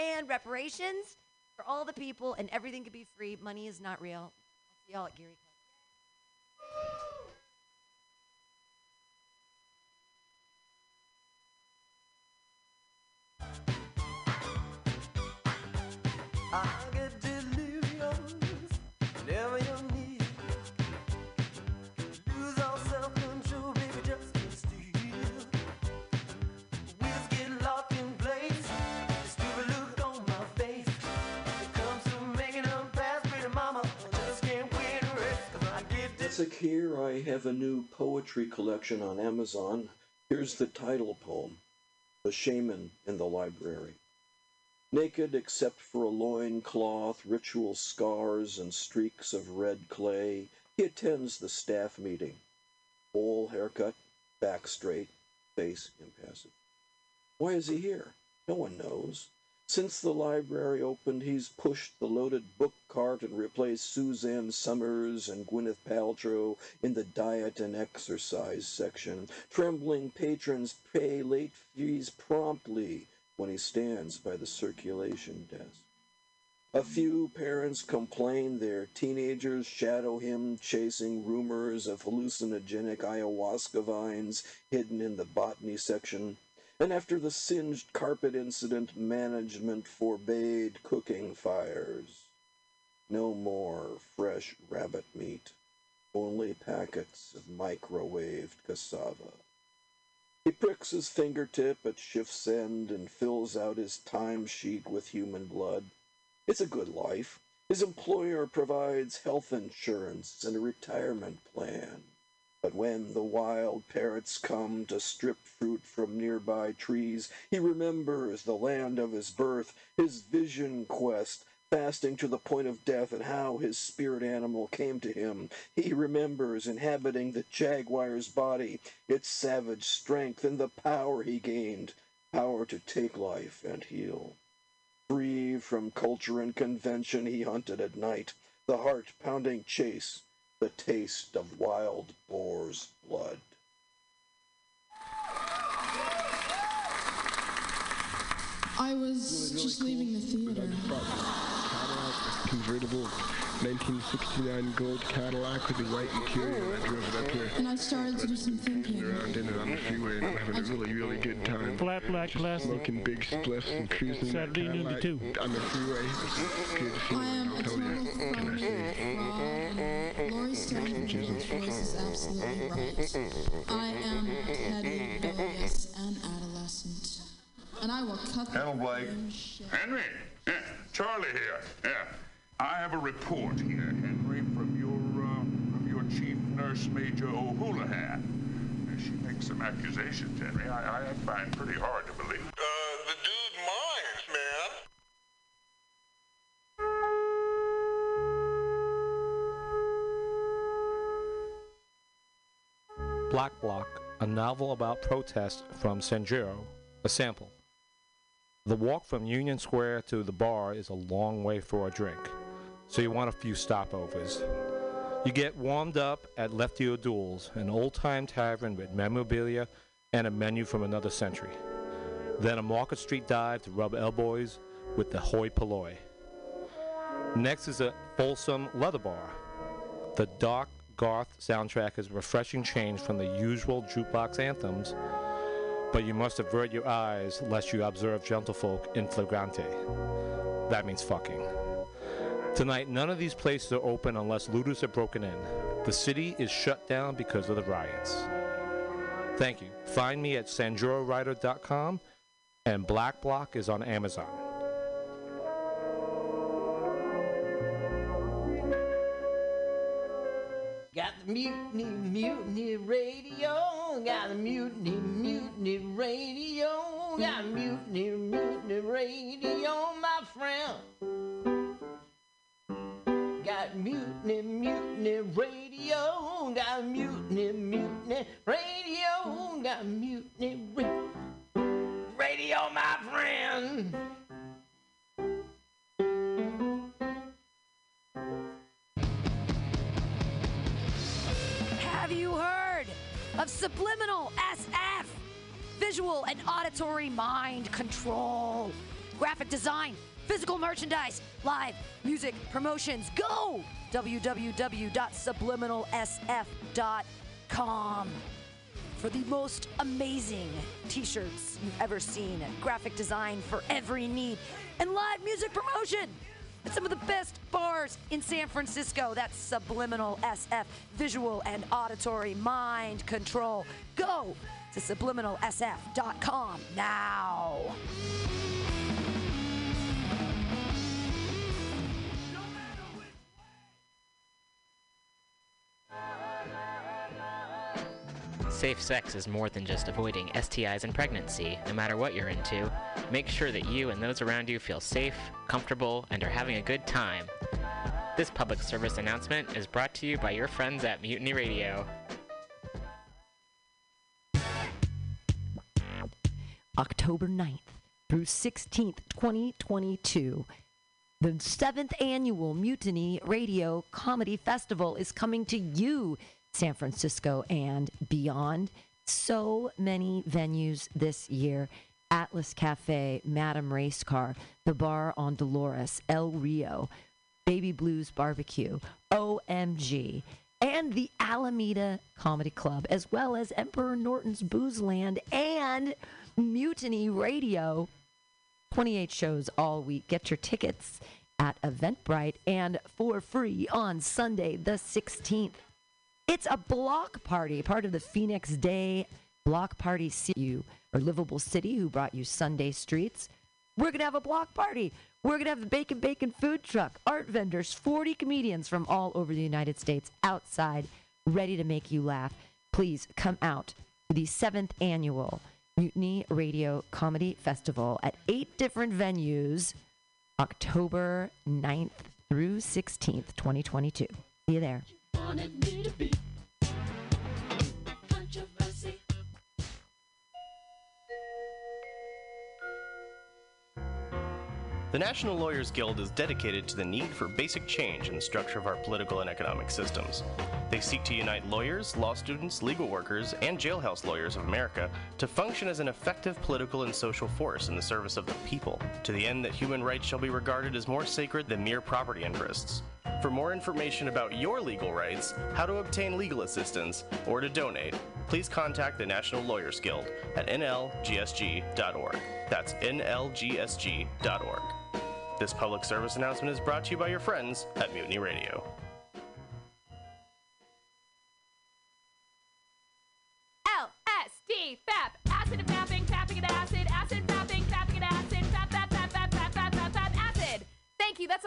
and reparations for all the people, and everything could be free. Money is not real. I'll see y'all at Geary. Here I have a new poetry collection on Amazon. Here's the title poem The Shaman in the Library. Naked except for a loin cloth, ritual scars, and streaks of red clay, he attends the staff meeting. Bowl haircut, back straight, face impassive. Why is he here? No one knows. Since the library opened, he's pushed the loaded book cart and replaced Suzanne Somers and Gwyneth Paltrow in the diet and exercise section. Trembling patrons pay late fees promptly when he stands by the circulation desk. A few parents complain their teenagers shadow him chasing rumors of hallucinogenic ayahuasca vines hidden in the botany section. And after the singed carpet incident, management forbade cooking fires. No more fresh rabbit meat, only packets of microwaved cassava. He pricks his fingertip at shift's end and fills out his time sheet with human blood. It's a good life. His employer provides health insurance and a retirement plan. But when the wild parrots come to strip fruit from nearby trees, he remembers the land of his birth, his vision quest, fasting to the point of death, and how his spirit animal came to him. He remembers inhabiting the jaguar's body, its savage strength, and the power he gained power to take life and heal. Free from culture and convention, he hunted at night, the heart pounding chase, the taste of wild boar's blood. I was just leaving the theater. convertible 1969 gold Cadillac with the white interior. I drove it up here. And I started to do some thinking. Around in it on the freeway and I'm having a really, really good time. Flat black glass. Smoking big spliffs and cruising Saturday that noon to Cadillac two. on the freeway. Good I feeling, am I'll a tell total you. fraud Can I say? And Laurie Stone's voice is absolutely right. I am petty, rebellious, and adolescent. And I will cut the Hello, Blake. Henry, yeah, Charlie here. Yeah, I have a report here, Henry, from your uh, from your chief nurse, Major O'Houlihan. She makes some accusations, Henry. I, I find pretty hard to believe. Uh, the dude Black Block, a novel about protest from Sanjuro, a sample. The walk from Union Square to the bar is a long way for a drink, so you want a few stopovers. You get warmed up at Lefty O'Doul's, an old time tavern with memorabilia and a menu from another century. Then a Market Street dive to rub elbows with the hoi polloi. Next is a Folsom Leather Bar. The dark goth soundtrack is a refreshing change from the usual jukebox anthems, but you must avert your eyes lest you observe gentlefolk in flagrante. That means fucking. Tonight, none of these places are open unless looters are broken in. The city is shut down because of the riots. Thank you. Find me at sanjurowriter.com and Black Block is on Amazon. Mutiny, mutiny radio. Got the mutiny, mutiny radio. Got mutiny, mutiny radio, my friend. Got mutiny, mutiny radio. Got mutiny, mutiny radio. Got mutiny ra- radio, my friend. Of subliminal SF? Visual and auditory mind control. graphic design, physical merchandise, live music promotions. Go! www.subliminalsf.com for the most amazing t shirts you've ever seen. Graphic design for every need, and live music promotion at some of the best bars in San Francisco. That's Subliminal SF, visual and auditory mind control. Go to subliminalsf.com now. Safe sex is more than just avoiding STIs and pregnancy, no matter what you're into. Make sure that you and those around you feel safe, comfortable, and are having a good time. This public service announcement is brought to you by your friends at Mutiny Radio. October 9th through 16th, 2022. The seventh annual Mutiny Radio Comedy Festival is coming to you, San Francisco and beyond. So many venues this year Atlas Cafe, Madame Race Car, The Bar on Dolores, El Rio, Baby Blues Barbecue, OMG, and the Alameda Comedy Club, as well as Emperor Norton's Booze Land and Mutiny Radio. 28 shows all week. Get your tickets at Eventbrite and for free on Sunday, the 16th. It's a block party, part of the Phoenix Day Block Party CU or Livable City, who brought you Sunday Streets. We're going to have a block party. We're going to have the Bacon Bacon food truck, art vendors, 40 comedians from all over the United States outside, ready to make you laugh. Please come out to the seventh annual Mutiny Radio Comedy Festival at eight different venues, October 9th through 16th, 2022. See you there. The National Lawyers Guild is dedicated to the need for basic change in the structure of our political and economic systems. They seek to unite lawyers, law students, legal workers, and jailhouse lawyers of America to function as an effective political and social force in the service of the people, to the end that human rights shall be regarded as more sacred than mere property interests. For more information about your legal rights, how to obtain legal assistance, or to donate, please contact the National Lawyers Guild at nlgsg.org. That's nlgsg.org. This public service announcement is brought to you by your friends at Mutiny Radio.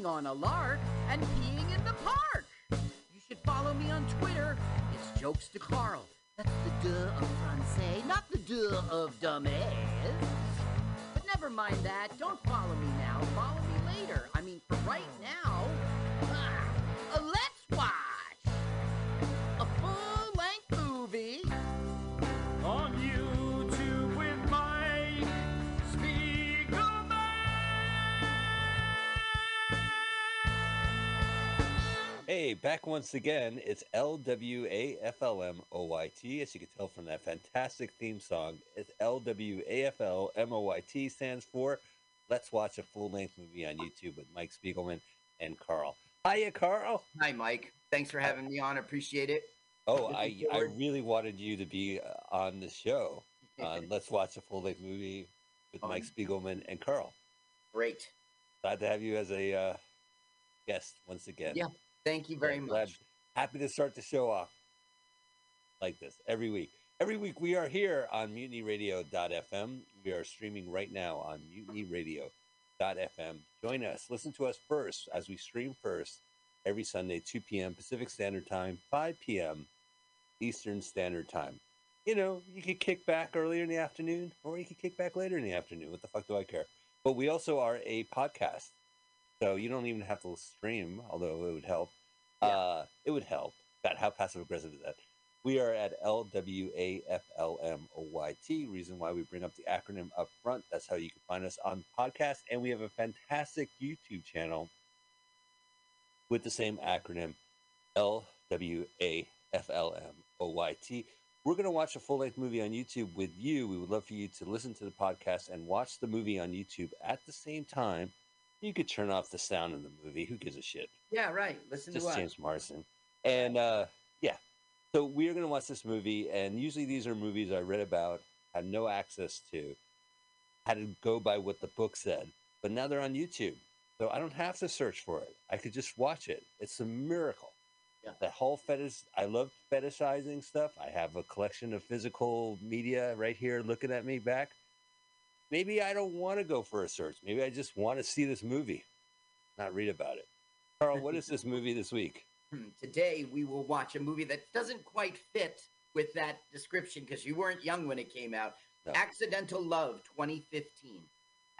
Kissing on a lark, and peeing in the park. You should follow me on Twitter. It's Jokes to Carl. That's the duh of Francais, not the duh of dumbass. But never mind that. Don't follow back once again. It's LWAFLMOYT. As you can tell from that fantastic theme song, it's LWAFLMOYT stands for Let's Watch a Full Length Movie on YouTube with Mike Spiegelman and Carl. Hiya, Carl. Hi, Mike. Thanks for having me on. Appreciate it. Oh, I, I really wanted you to be uh, on the show. on Let's Watch a Full Length Movie with Mike Spiegelman and Carl. Great. Glad to have you as a uh, guest once again. Yeah, thank you very glad- much. Happy to start the show off like this every week. Every week we are here on mutinyradio.fm. We are streaming right now on mutinyradio.fm. Join us. Listen to us first as we stream first every Sunday, 2 p.m. Pacific Standard Time, 5 p.m. Eastern Standard Time. You know, you could kick back earlier in the afternoon or you could kick back later in the afternoon. What the fuck do I care? But we also are a podcast. So you don't even have to stream, although it would help. Uh, it would help. God, how passive aggressive is that? We are at LWAFLMOYT. Reason why we bring up the acronym up front. That's how you can find us on podcast. And we have a fantastic YouTube channel with the same acronym LWAFLMOYT. We're going to watch a full length movie on YouTube with you. We would love for you to listen to the podcast and watch the movie on YouTube at the same time. You could turn off the sound in the movie. Who gives a shit? Yeah, right. Listen just to us. James Marsden. And uh, yeah, so we are going to watch this movie. And usually these are movies I read about, had no access to, had to go by what the book said. But now they're on YouTube, so I don't have to search for it. I could just watch it. It's a miracle. Yeah. The whole fetish. I love fetishizing stuff. I have a collection of physical media right here looking at me back. Maybe I don't want to go for a search. Maybe I just want to see this movie, not read about it. Carl, what is this movie this week? Hmm, Today we will watch a movie that doesn't quite fit with that description because you weren't young when it came out. No. Accidental Love 2015.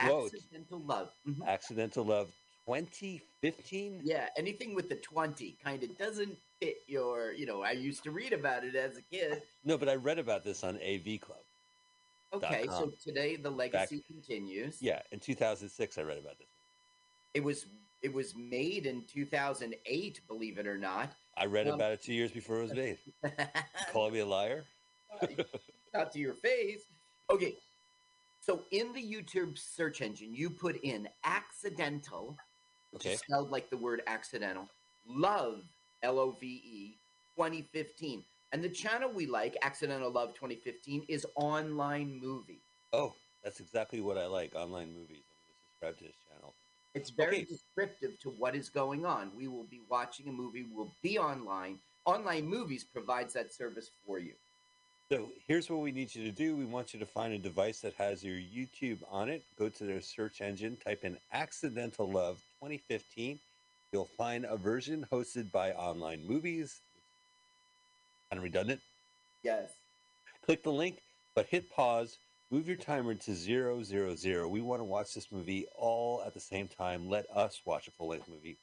Whoa. Accidental Love. Mhm. Accidental Love 2015? Yeah, anything with the 20 kind of doesn't fit your, you know, I used to read about it as a kid. No, but I read about this on AV Club. Okay, so today the legacy continues. Yeah, in 2006 I read about this. It was it was made in 2008, believe it or not. I read Um, about it two years before it was made. Call me a liar? Not to your face. Okay. So in the YouTube search engine, you put in accidental, which Okay. is spelled like the word accidental, love, L O V E, 2015. And the channel we like, Accidental Love 2015, is online movie. Oh, that's exactly what I like online movies. I'm going to subscribe to this channel. It's very Okay. descriptive to what is going on. We will be watching a movie, we'll be online. Online Movies provides that service for you. So here's what we need you to do. We want you to find a device that has your YouTube on it. Go to their search engine, type in Accidental Love 2015. You'll find a version hosted by Online Movies. Kind of redundant. Yes. Click the link, but hit pause. Move your timer to zero zero zero. We want to watch this movie all at the same time. Let us watch a full length movie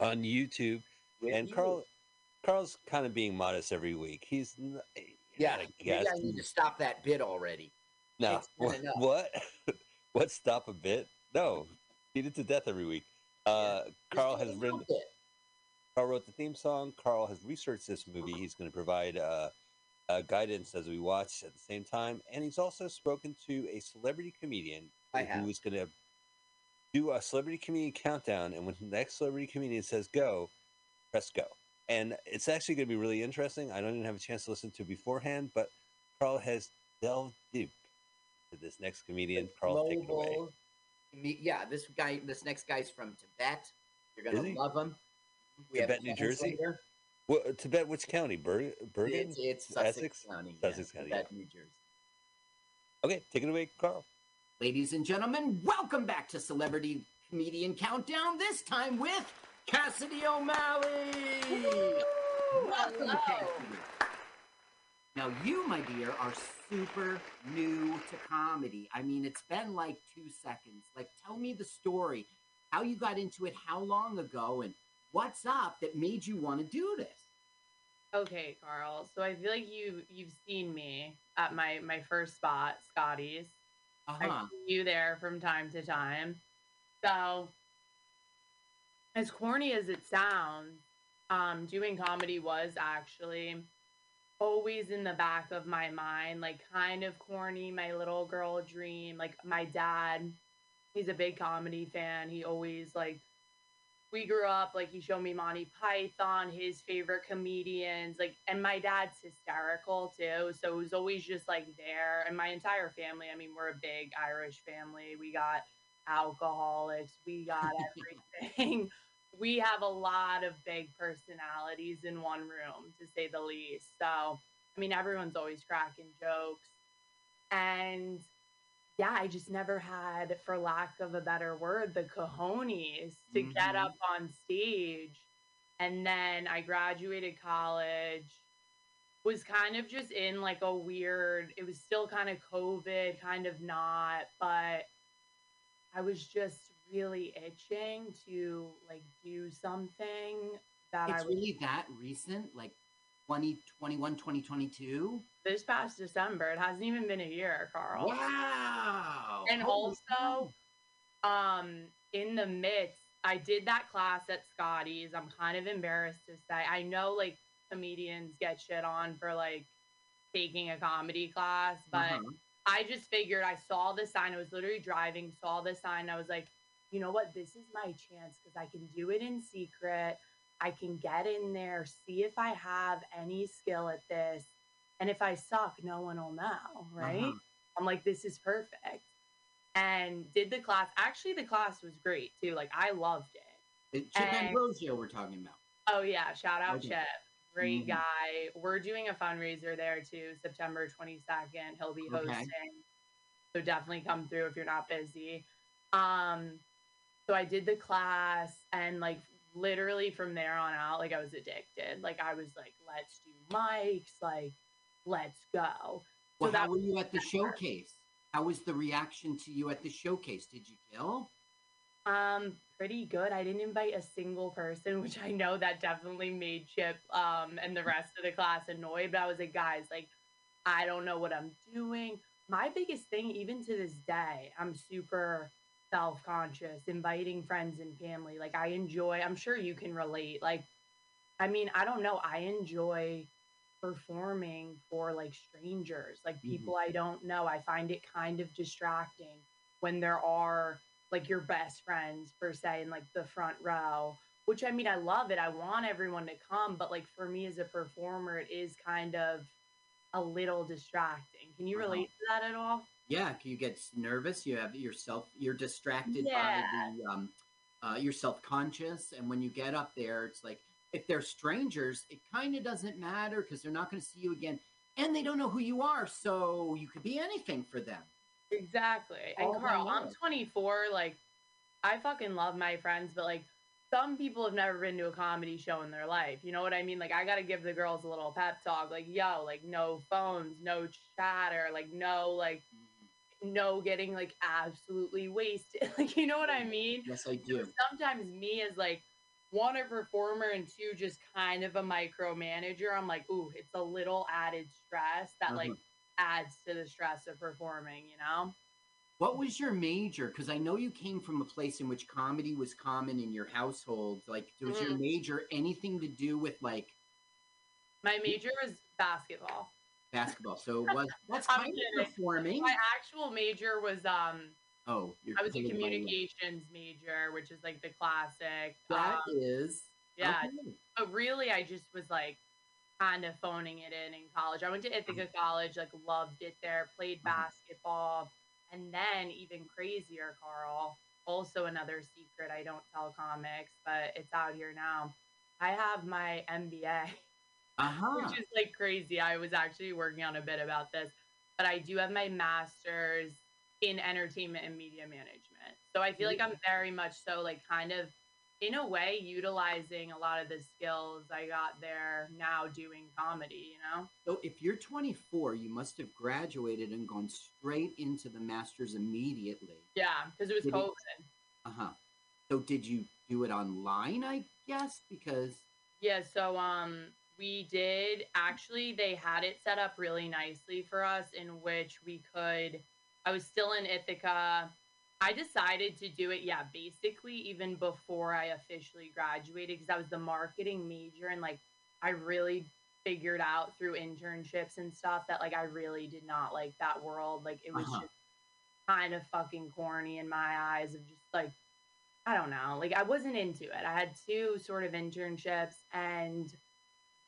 on YouTube. With and you. Carl, Carl's kind of being modest every week. He's n- Yeah, not a maybe. I need to stop that bit already. No. What? What? what? Stop a bit? No. Beat it to death every week. Uh, Carl has written. bit. Carl wrote the theme song. Carl has researched this movie. He's going to provide uh, uh, guidance as we watch at the same time, and he's also spoken to a celebrity comedian who is going to do a celebrity comedian countdown. And when the next celebrity comedian says go, press go. And it's actually going to be really interesting. I don't even have a chance to listen to it beforehand, but Carl has delved deep to this next comedian. Carl, take it away. Yeah, this guy, this next guy's from Tibet. You're gonna love him. We have Tibet, New Jersey. translator. Well, Tibet, which county? Ber- Bergen? It's, it's Sussex Essex? County. yeah, Sussex County. Tibet, New Jersey. Okay, take it away, Carl. Ladies and gentlemen, welcome back to Celebrity Comedian Countdown, this time with Cassidy O'Malley. Welcome, Cassidy. Now, you, my dear, are super new to comedy. I mean, it's been like two seconds. Like, tell me the story, how you got into it, how long ago, and what's up that made you want to do this? Okay, Carl. So I feel like you you've seen me at my my first spot, Scotty's. Uh-huh. I see you there from time to time. So as corny as it sounds, um, doing comedy was actually always in the back of my mind, like kind of corny, my little girl dream. Like my dad, he's a big comedy fan. He always like we grew up like he showed me Monty Python, his favorite comedians, like and my dad's hysterical too. So it was always just like there. And my entire family, I mean, we're a big Irish family. We got alcoholics, we got everything. we have a lot of big personalities in one room, to say the least. So I mean everyone's always cracking jokes. And yeah, I just never had, for lack of a better word, the cojones to get Mhm. up on stage. And then I graduated college, was kind of just in like a weird, it was still kind of COVID, kind of not, but I was just really itching to like do something that I It's was really that recent, like 2021, 2022? this past December. It hasn't even been a year, Carl. Wow. And Holy also, um, in the midst, I did that class at Scotty's. I'm kind of embarrassed to say. I know like comedians get shit on for like taking a comedy class, but Uh-huh. I just figured I saw the sign. I was literally driving, saw the sign. I was like, you know what? This is my chance because I can do it in secret. I can get in there, see if I have any skill at this. And if I suck, no one will know, right? Uh-huh. I'm like, this is perfect. And did the class. Actually, the class was great too. Like, I loved it. It's Chip And- Ambrosio we're talking about. Oh yeah, shout out Okay. Chip. Great Mhm. guy. We're doing a fundraiser there too, September 22nd. He'll be Okay. hosting. So definitely come through if you're not busy. Um so I did the class and like literally from there on out like I was addicted. Like I was like let's do mics, like let's go. Well, that how were you at the showcase? How was the reaction to you at the showcase? Did you kill? Um, pretty good. I didn't invite a single person, which I know that definitely made Chip um and the rest of the class annoyed. But I was like, guys, like, I don't know what I'm doing. My biggest thing, even to this day, I'm super self-conscious, inviting friends and family. Like I enjoy, I'm sure you can relate. Like, I mean, I don't know, I enjoy performing for like strangers, like Mhm. people I don't know. I find it kind of distracting when there are like your best friends per se in like the front row which i mean i love it i want everyone to come but like for me as a performer it is kind of a little distracting can you Uh-huh. relate to that at all Yeah, you get nervous. You have yourself. You're distracted Yeah. by the. Um, uh, you're self conscious, and when you get up there, it's like if they're strangers, it kind of doesn't matter because they're not going to see you again, and they don't know who you are, so you could be anything for them. exactly and All by carl i'm 24 like i fucking love my friends but like some people have never been to a comedy show in their life you know what i mean like i gotta give the girls a little pep talk like yo like no phones no chatter like no like no getting like absolutely wasted like you know what i mean Yes, I So do. sometimes me as like one a performer and two just kind of a micromanager i'm like ooh it's a little added stress that like Uh-huh. adds to the stress of performing you know What was your major? Because I know you came from a place in which comedy was common in your household. Like, was your Mhm. major anything to do with like my major was basketball basketball? So it was that's kind of performing. my actual major was um Oh, i was a communications major which is like the classic That um, is yeah okay. but really i just was like kind of phoning it in in college i went to ithaca college like loved it there played Uh-huh. basketball and then even crazier carl also another secret i don't tell comics but it's out here now i have my mba Uh-huh. which is like crazy i was actually working on a bit about this but i do have my master's in entertainment and media management. So I feel like I'm very much so like kind of in a way utilizing a lot of the skills I got there now doing comedy, you know? So if you're 24, you must have graduated and gone straight into the master's immediately. Yeah, because it was Did COVID. Uh huh. So did you do it online? I guess because Yeah, so um we did actually they had it set up really nicely for us in which we could I was still in Ithaca. I decided to do it, yeah, basically even before I officially graduated because I was the marketing major and like I really figured out through internships and stuff that like I really did not like that world. Like it was Uh-huh. just kind of fucking corny in my eyes of just like I don't know. Like I wasn't into it. I had two sort of internships and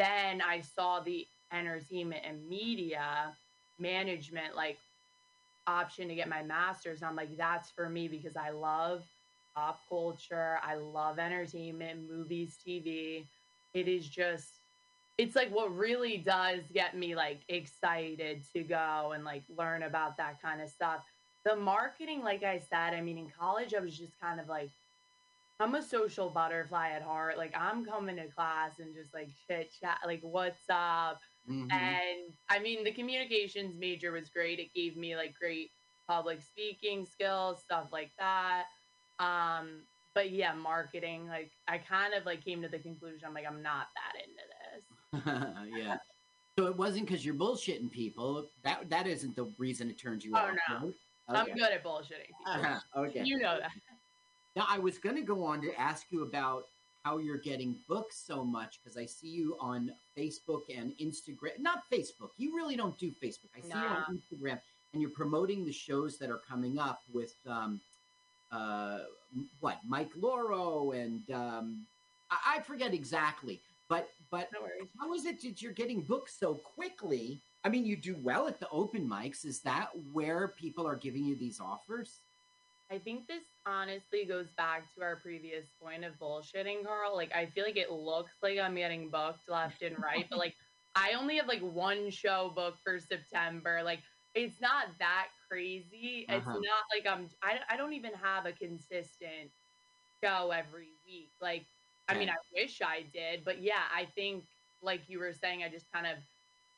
then I saw the entertainment and media management like option to get my master's. And I'm like, that's for me because I love pop culture. I love entertainment, movies, TV. It is just it's like what really does get me like excited to go and like learn about that kind of stuff. The marketing, like I said, I mean, in college, I was just kind of like, I'm a social butterfly at heart. Like, I'm coming to class and just like chit chat, like, what's up? Mhm. And I mean, the communications major was great. It gave me like great public speaking skills, stuff like that. Um, but yeah, marketing, like, I kind of like came to the conclusion, I'm like, I'm not that into this. yeah. So it wasn't because you're bullshitting people. That that isn't the reason it turned you Oh, off. no. right? I'm good at bullshitting people. Uh-huh, okay. You know that. Now I was going to go on to ask you about how you're getting booked so much because I see you on Facebook and Instagram. Not Facebook. You really don't do Facebook. I see you on Instagram, and you're promoting the shows that are coming up with um, uh, what Mike Loro and um, I, I forget exactly. But but how is it that you're getting booked so quickly? I mean, you do well at the open mics. Is that where people are giving you these offers? I think this honestly goes back to our previous point of bullshitting, Carl. Like, I feel like it looks like I'm getting booked left and right, but like, I only have like one show booked for September. Like, it's not that crazy. It's Uh-huh. not like I'm, I, I don't even have a consistent show every week. Like, I mean, I wish I did, but yeah, I think, like you were saying, I just kind of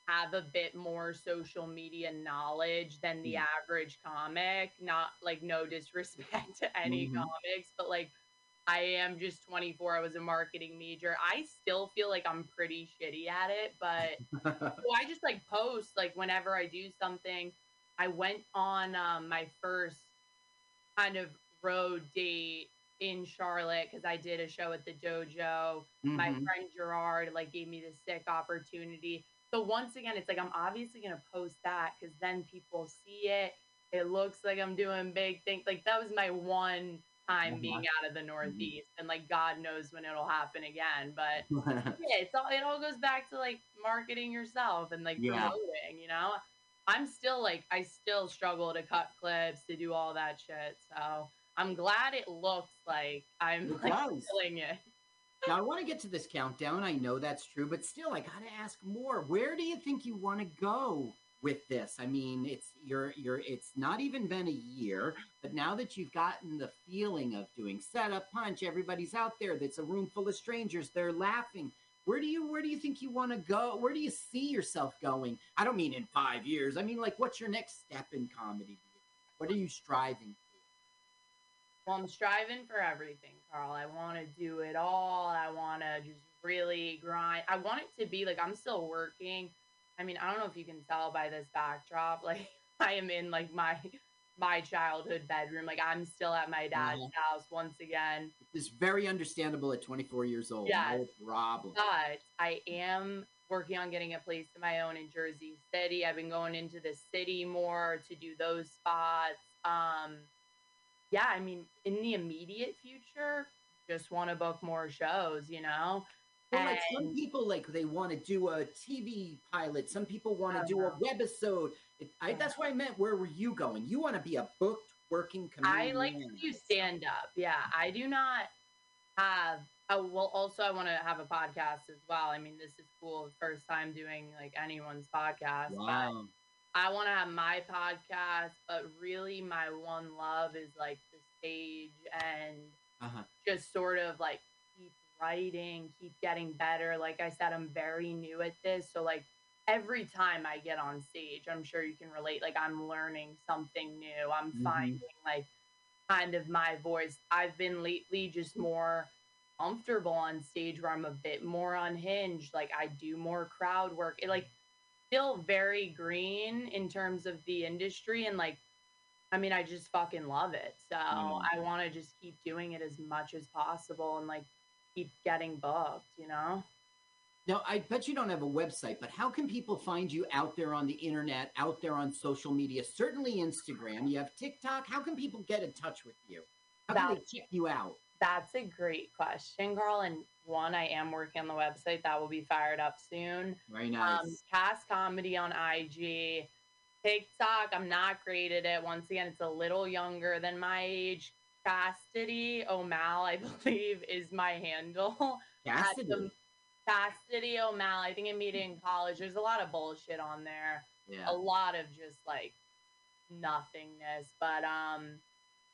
have a bit more social media knowledge than the Mm. average comic. Not like no disrespect to any Mhm. comics, but like I am just 24. I was a marketing major. I still feel like I'm pretty shitty at it, but so I just like post like whenever I do something. I went on um, my first kind of road date in Charlotte because I did a show at the dojo. My Mhm. friend Gerard like gave me this sick opportunity. So once again, it's like I'm obviously gonna post that because then people see it. It looks like I'm doing big things. Like that was my one time being Uh-huh. out of the Northeast, and like God knows when it'll happen again. But yeah, it's all it all goes back to like marketing yourself and like Yeah. promoting. You know, I'm still like I still struggle to cut clips to do all that shit. So I'm glad it looks like I'm It like does. killing it. Now I want to get to this countdown. I know that's true, but still, I gotta ask more. Where do you think you want to go with this? I mean, it's you're you're. It's not even been a year, but now that you've gotten the feeling of doing setup, punch, everybody's out there. That's a room full of strangers. They're laughing. Where do you where do you think you want to go? Where do you see yourself going? I don't mean in five years. I mean like, what's your next step in comedy? What are you striving? Well, I'm striving for everything, Carl. I want to do it all. I want to just really grind. I want it to be like I'm still working. I mean, I don't know if you can tell by this backdrop. Like I am in like my my childhood bedroom. Like I'm still at my dad's house once again. It's very understandable at 24 years old. Yes. No problem. But I am working on getting a place of my own in Jersey City. I've been going into the city more to do those spots. Um, yeah, I mean, in the immediate future, just want to book more shows, you know? Well, like some people like they want to do a TV pilot. Some people want to do a uh-huh. webisode. It, I, that's why I meant where were you going? You want to be a booked working comedian. I like to do stand up. Yeah, I do not have. Oh, well, also I want to have a podcast as well. I mean, this is cool. First time doing like anyone's podcast. Wow. I want to have my podcast, but really my one love is like the stage and Uh-huh. just sort of like keep writing, keep getting better. Like I said, I'm very new at this. So like every time I get on stage, I'm sure you can relate. Like I'm learning something new. I'm Mhm. finding like kind of my voice. I've been lately just more comfortable on stage where I'm a bit more unhinged. Like I do more crowd work. It like still very green in terms of the industry and like I mean I just fucking love it. So Mm. I want to just keep doing it as much as possible and like keep getting booked, you know? Now, I bet you don't have a website, but how can people find you out there on the internet, out there on social media? Certainly Instagram. You have TikTok. How can people get in touch with you? How can they check you out? That's a great question, Carl. And one, I am working on the website that will be fired up soon. Very nice. Um, Cast Comedy on IG. TikTok, I'm not great at it. Once again, it's a little younger than my age. Chastity O'Mal, I believe, is my handle. Cassidy. the- Chastity O'Mal. I think I made it in college. There's a lot of bullshit on there. Yeah. A lot of just like nothingness. But um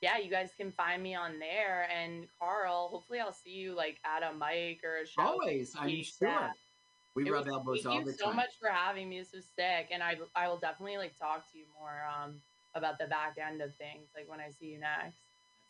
yeah, you guys can find me on there. And Carl, hopefully I'll see you like at a mic or a show. Always, I'm sure. We It rub was- elbows thank all you so much for having me. This was sick, and I I will definitely like talk to you more um about the back end of things, like when I see you next.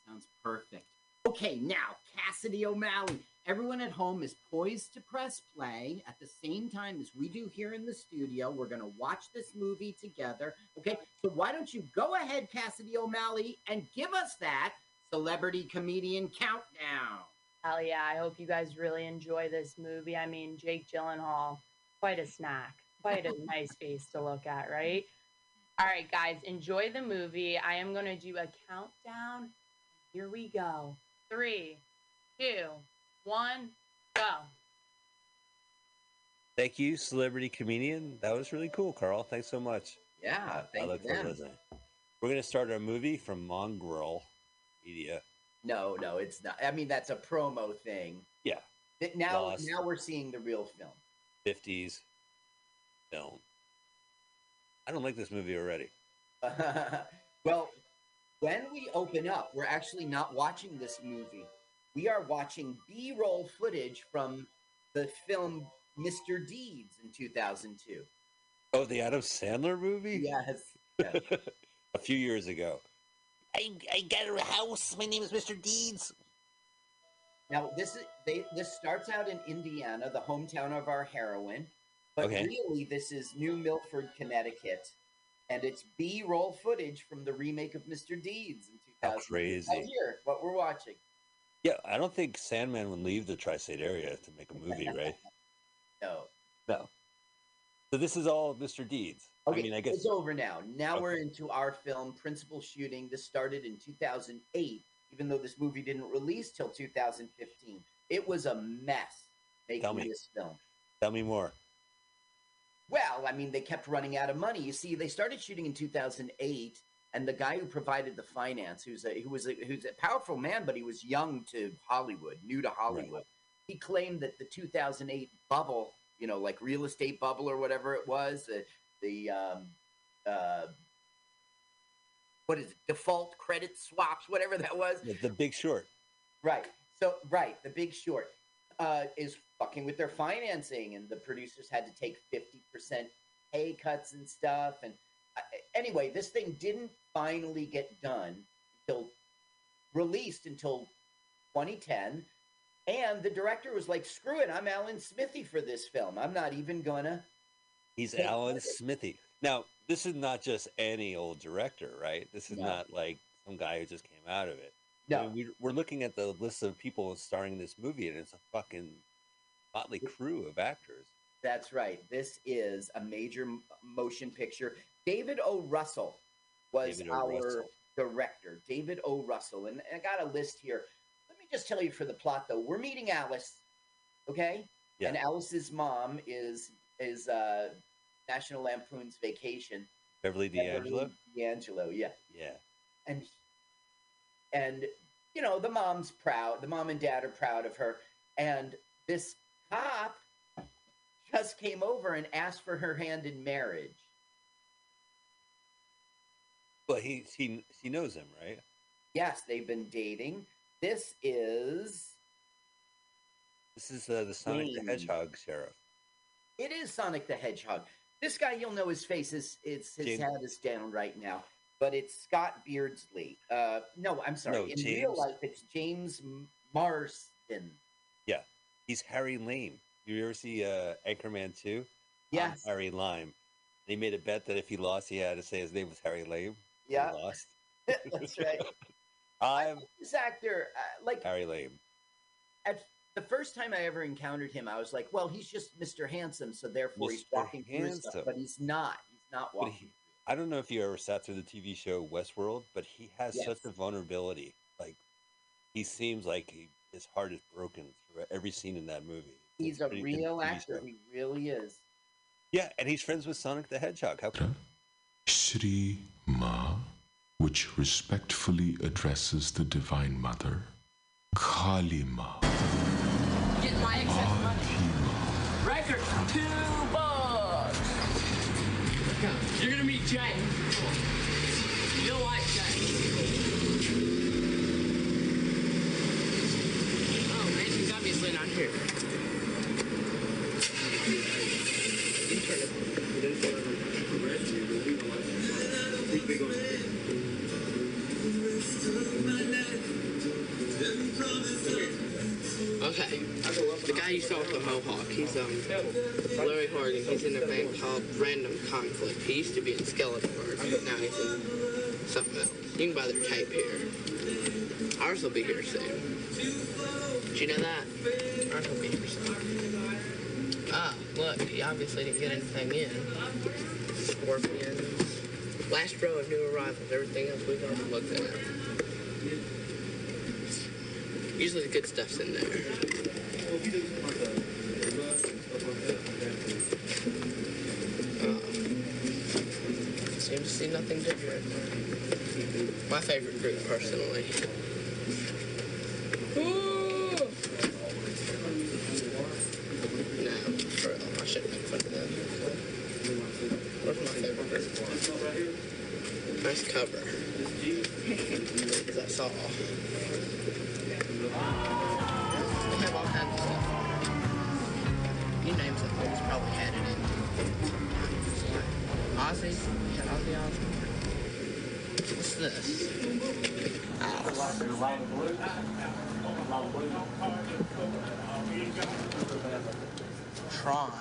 That sounds perfect. Okay, now Cassidy O'Malley. Everyone at home is poised to press play at the same time as we do here in the studio. We're going to watch this movie together. Okay, so why don't you go ahead, Cassidy O'Malley, and give us that celebrity comedian countdown? Hell yeah! I hope you guys really enjoy this movie. I mean, Jake Gyllenhaal, quite a snack, quite a nice face to look at, right? All right, guys, enjoy the movie. I am going to do a countdown. Here we go. Three, two, one, go. Thank you, celebrity comedian. That was really cool, Carl. Thanks so much. Yeah, I thank look you, forward to man. listening. We're going to start our movie from Mongrel Media. No, no, it's not. I mean, that's a promo thing. Yeah. Th- Now, Lost. now we're seeing the real film. 50s film. I don't like this movie already. well, when we open up, we're actually not watching this movie. We are watching B roll footage from the film Mr. Deeds in 2002. Oh, the Adam Sandler movie? Yes. yes. A few years ago. I, I got a house. My name is Mr. Deeds. Now this is they this starts out in Indiana, the hometown of our heroine, but Okay. really this is New Milford, Connecticut, and it's B-roll footage from the remake of Mr. Deeds in 2000. How crazy. Right here, what we're watching. Yeah, I don't think Sandman would leave the tri state area to make a movie, right? No. No. So this is all Mr. Deeds. Okay, I mean, I guess. it's over now. Now we're into our film Principal Shooting. This started in 2008, even though this movie didn't release till 2015. It was a mess making Tell me. this film. Tell me more. Well, I mean, they kept running out of money. You see, they started shooting in 2008, and the guy who provided the finance, who's a who was a, who's a powerful man, but he was young to Hollywood, new to Hollywood. He claimed that the 2008 bubble, you know, like real estate bubble or whatever it was, the the um, uh, what is it, default credit swaps, whatever that was, The, the Big Short. Right. So right, The Big Short uh, is fucking with their financing, and the producers had to take fifty percent pay cuts and stuff. And anyway, this thing didn't finally get done until released until 2010. And the director was like, "Screw it, I'm Alan Smithee for this film. I'm not even gonna." He's Alan. Smithee. Now, this is not just any old director, right? This is No. not like some guy who just came out of it. No. I mean, we, we're looking at the list of people starring in this movie, and it's a fucking motley crew of actors. That's right. This is a major motion picture. David O. Russell was David O. Russell. director. David O. Russell. And I got a list here. Let me just tell you for the plot, though. We're meeting Alice, okay? Yeah. And Alice's mom is is uh, National Lampoon's Vacation. Beverly D'Angelo. D'Angelo, yeah. Yeah. And and you know the mom's proud. The mom and dad are proud of her. And this cop just came over and asked for her hand in marriage. Well, he he he knows him, right? Yes, they've been dating. This is This is uh, the Sonic the. Hedgehog sheriff. it is Sonic the Hedgehog. This guy, you'll know his face is it's his James- head is down right now, but it's Scott Beardsley. Uh, no, I'm sorry. No, In real life, it's James Marsden. Yeah, he's Harry Lame. You ever see uh, Anchorman two? Yes. Harry Lime. He made a bet that if he lost, he had to say his name was Harry Lame. Yeah. That's right. I'm This actor, uh, like Harry Lame. at the first time I ever encountered him, I was like, well, he's just Mr. Handsome, so therefore he's Mr. walking through stuff, Handsome. but he's not. He's not walking. he, I don't know if you ever sat through the TV show Westworld, but he has Yes. such a vulnerability. Like he seems like he, his heart is broken through every scene in that movie. he's It's a pretty real actor. show. He really is. Yeah, and he's friends with Sonic the Hedgehog. How come? Shri Ma, which respectfully addresses the Divine Mother, Kali Ma, Get my excess money. Record for two bucks. You're gonna meet Jay. You'll like Jay. Oh man, he's obviously not here. Okay. The guy you saw with the mohawk, he's um Larry Horgan. He's in a band called Random Conflict. He used to be in but now he's in something else. You can buy their tape here. Ours will be here soon. Did you know that? Ours will be here soon. Ah, look, he obviously didn't get anything in. Scorpions. Last row of new arrivals. Everything else we've already looked at. Usually the good stuff's in there. Uh, seem to see nothing different. My favorite group, personally. This? Tron.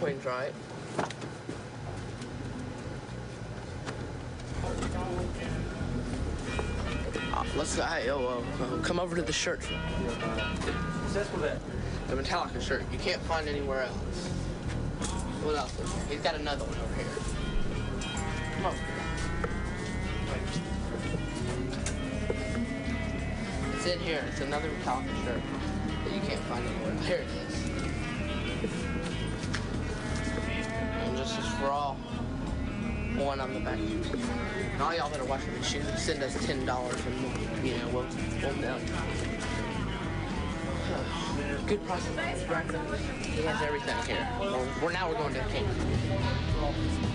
Queen's right. Uh, let's go. Hey, yo, uh, come over to the shirt. The Metallica shirt. You can't find anywhere else. What else? He's got another one over here. Here. It's another Metallica shirt that you can't find anywhere. Here it is. And just as for all, one on the back. And all y'all that are watching the shoot, send us ten dollars and we'll, you know, we'll we'll mail you. Good price. He has everything here. We're, we're now we're going to the king.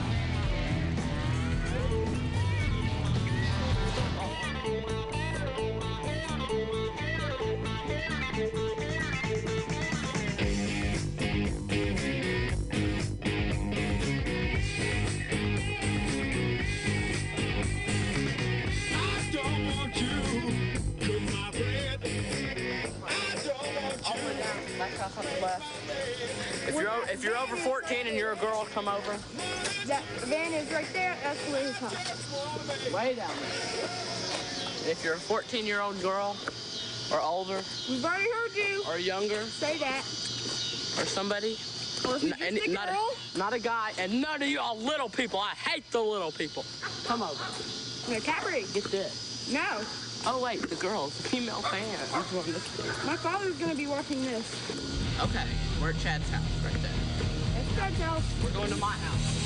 If you're o- if you're over 14 and you're a girl, come over. That van is right there. That's where his house. Way down there. If you're a 14 year old girl or older We've already heard you. or younger Say that. or somebody, Or if n- and a not girl. a not a guy, and none of y'all little people. I hate the little people. Come over. No, Capri. Get this. No. Oh wait, the girls, the female fans. My father's gonna be watching this. Okay, we're at Chad's house right there. We're going to my house.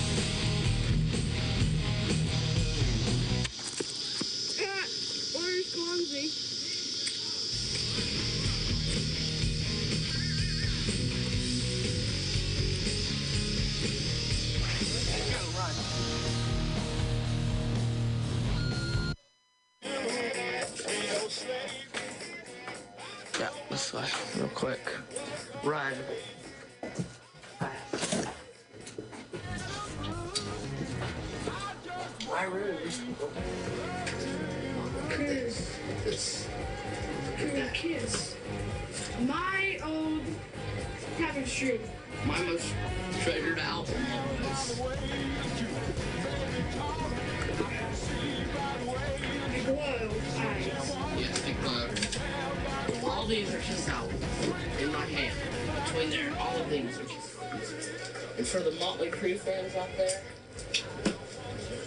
There, all of these are Kiss albums. And for the Motley Crue fans out there,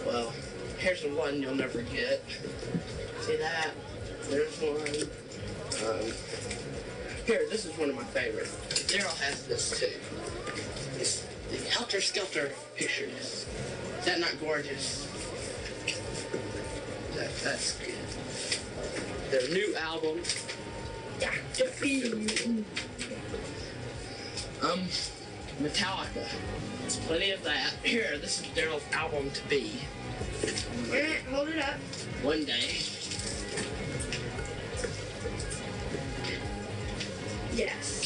well, here's the one you'll never get. See that? There's one. Um, here, this is one of my favorites. Daryl has this too. It's the Helter Skelter picture disc. Is that not gorgeous? That, that's good. Their new album. Yeah, Um, Metallica. There's plenty of that. Here, this is Daryl's album to be. Hold it up. One day. Yes.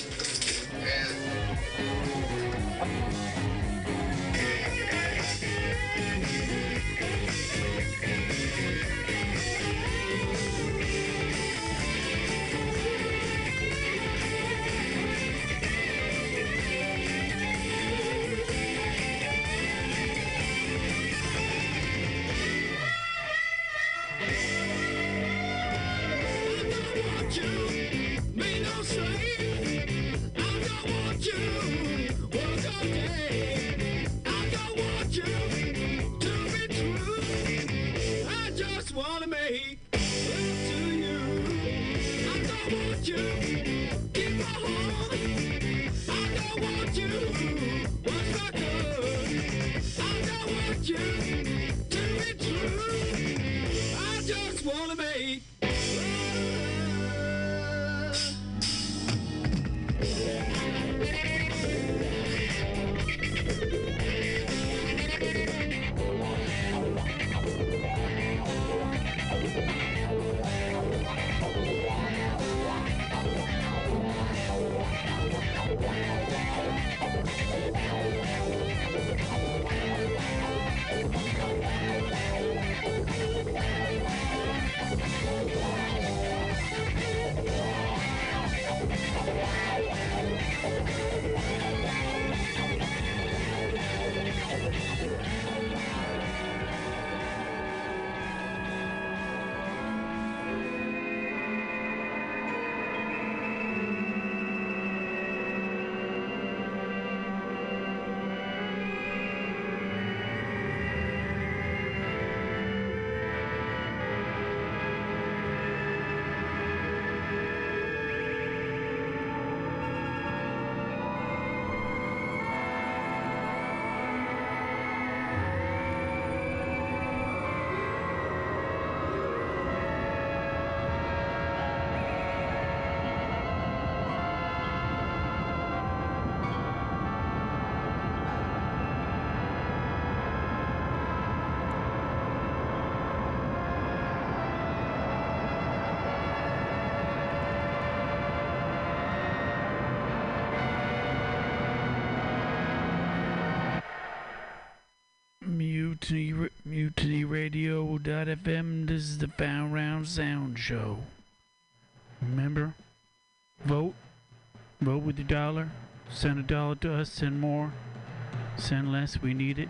Mutiny Radio.fm. This is the Found Round Sound Show. Remember? Vote. Vote with your dollar. Send a dollar to us. Send more. Send less. We need it.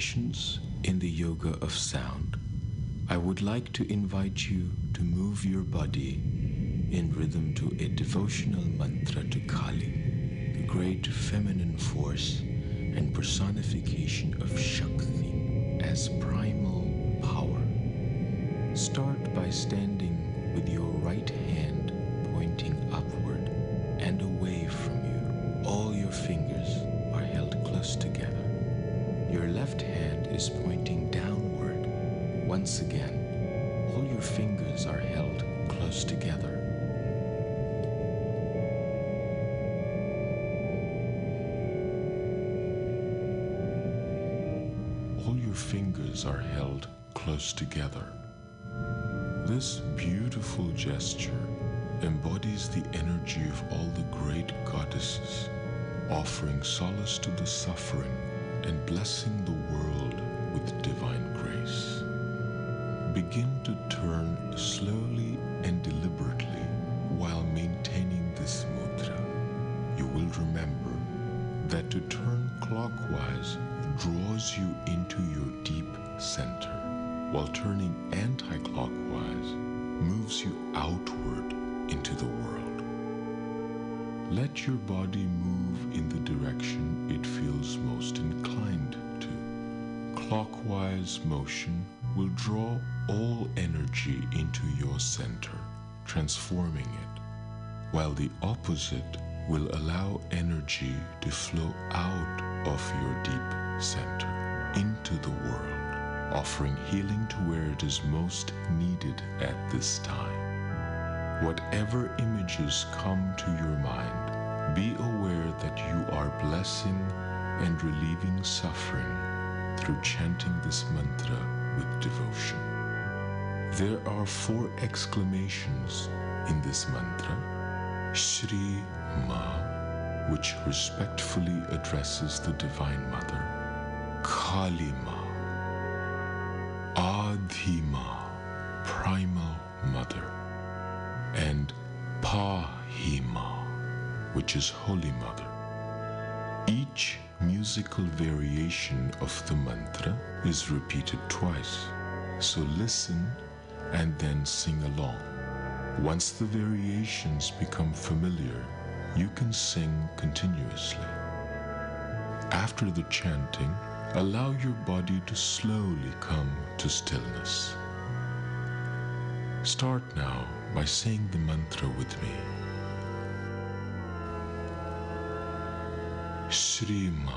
Explorations in the yoga of sound, I would like to invite you to move your body in rhythm to a devotional mantra to Kali, the great feminine force and personification of Shakti as primal power. Start by standing Once again, all your fingers are held close together. All your fingers are held close together. This beautiful gesture embodies the energy of all the great goddesses, offering solace to the suffering and blessing the world with divine body move in the direction it feels most inclined to. Clockwise motion will draw all energy into your center, transforming it, while the opposite will allow energy to flow out of your deep center into the world, offering healing to where it is most needed at this time. Whatever images come to your mind, be aware that you are blessing and relieving suffering through chanting this mantra with devotion. There are four exclamations in this mantra. Shri Ma, which respectfully addresses the Divine Mother, Kali Ma, Adhima, Primal Mother, and Pahima, which is Holy Mother. Each musical variation of the mantra is repeated twice, so listen and then sing along. Once the variations become familiar, you can sing continuously. After the chanting, allow your body to slowly come to stillness. Start now by saying the mantra with me. Shri Ma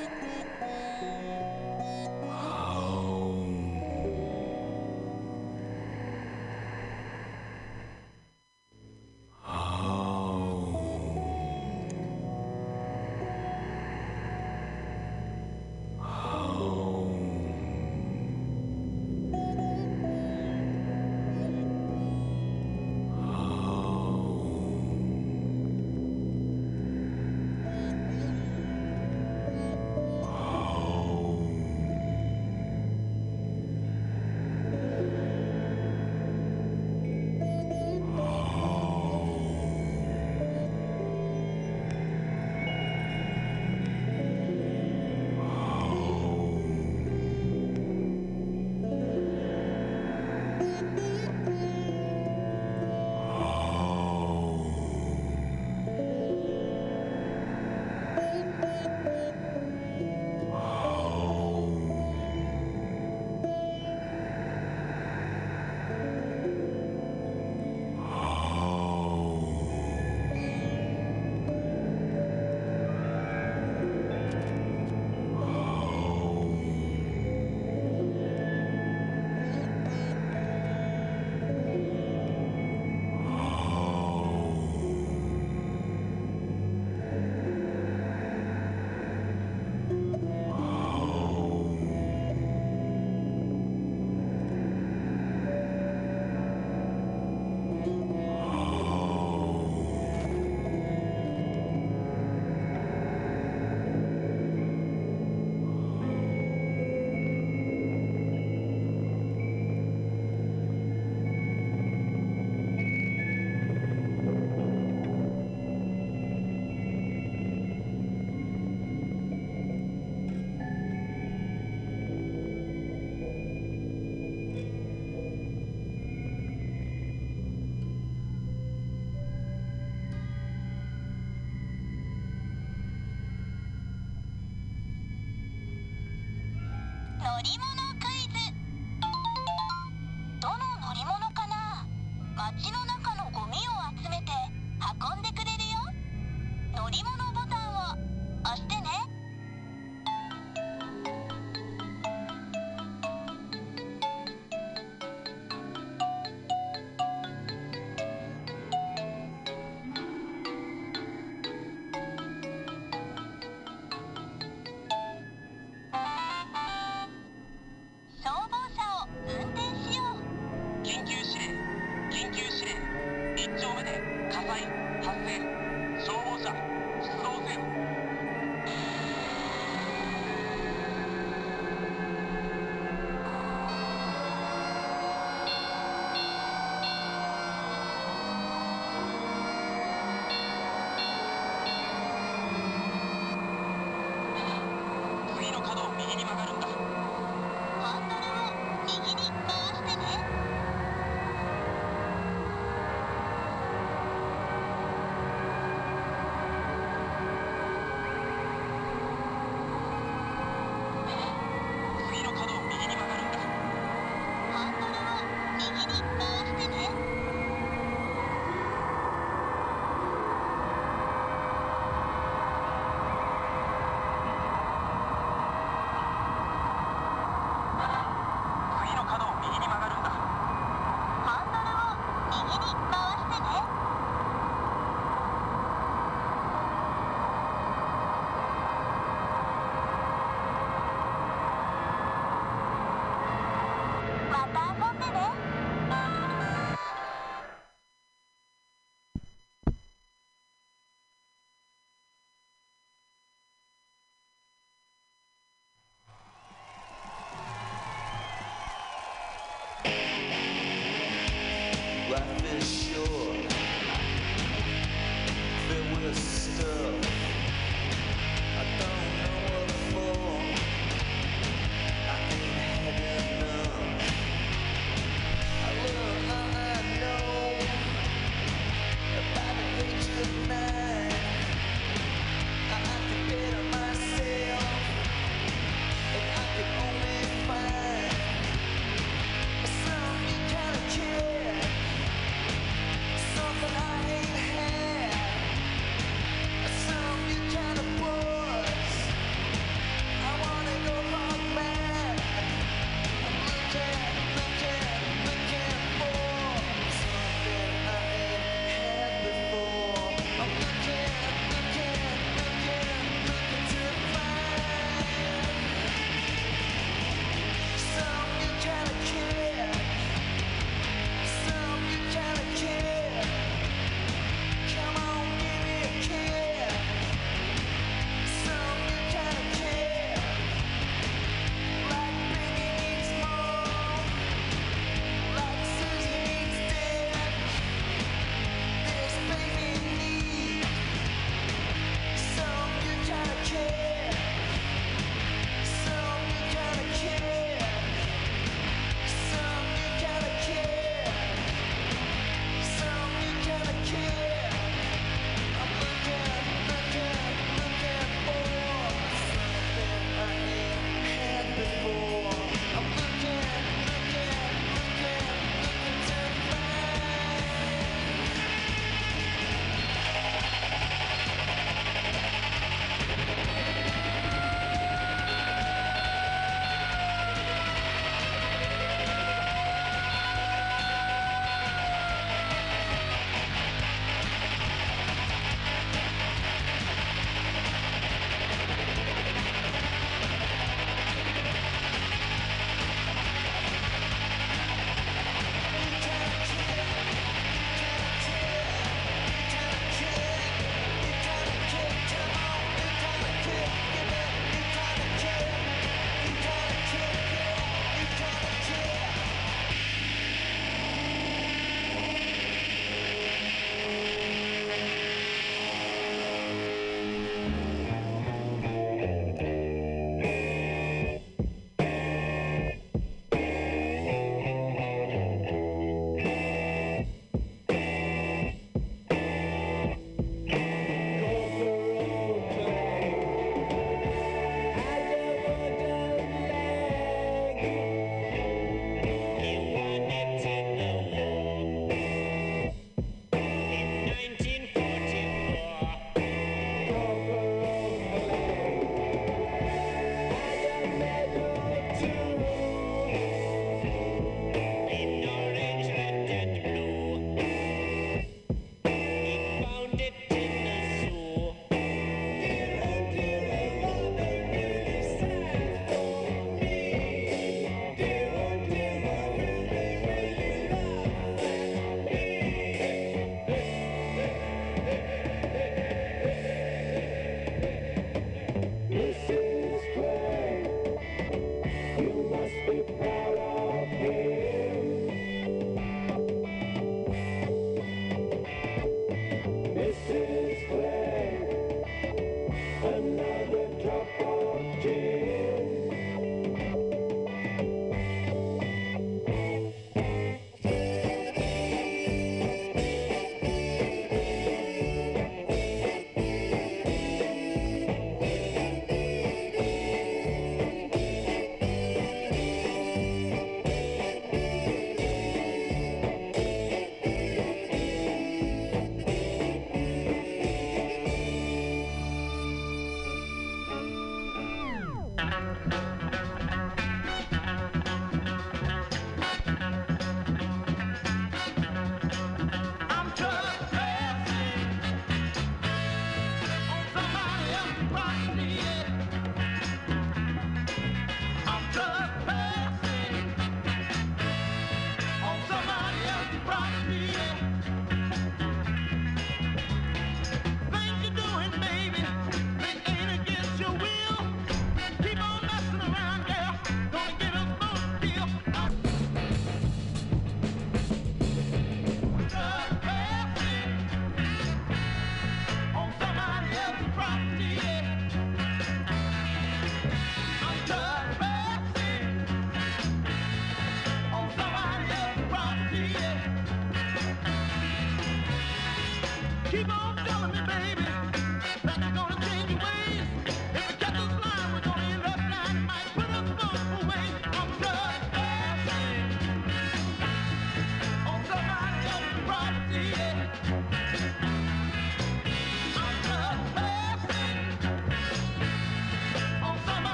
Thank you.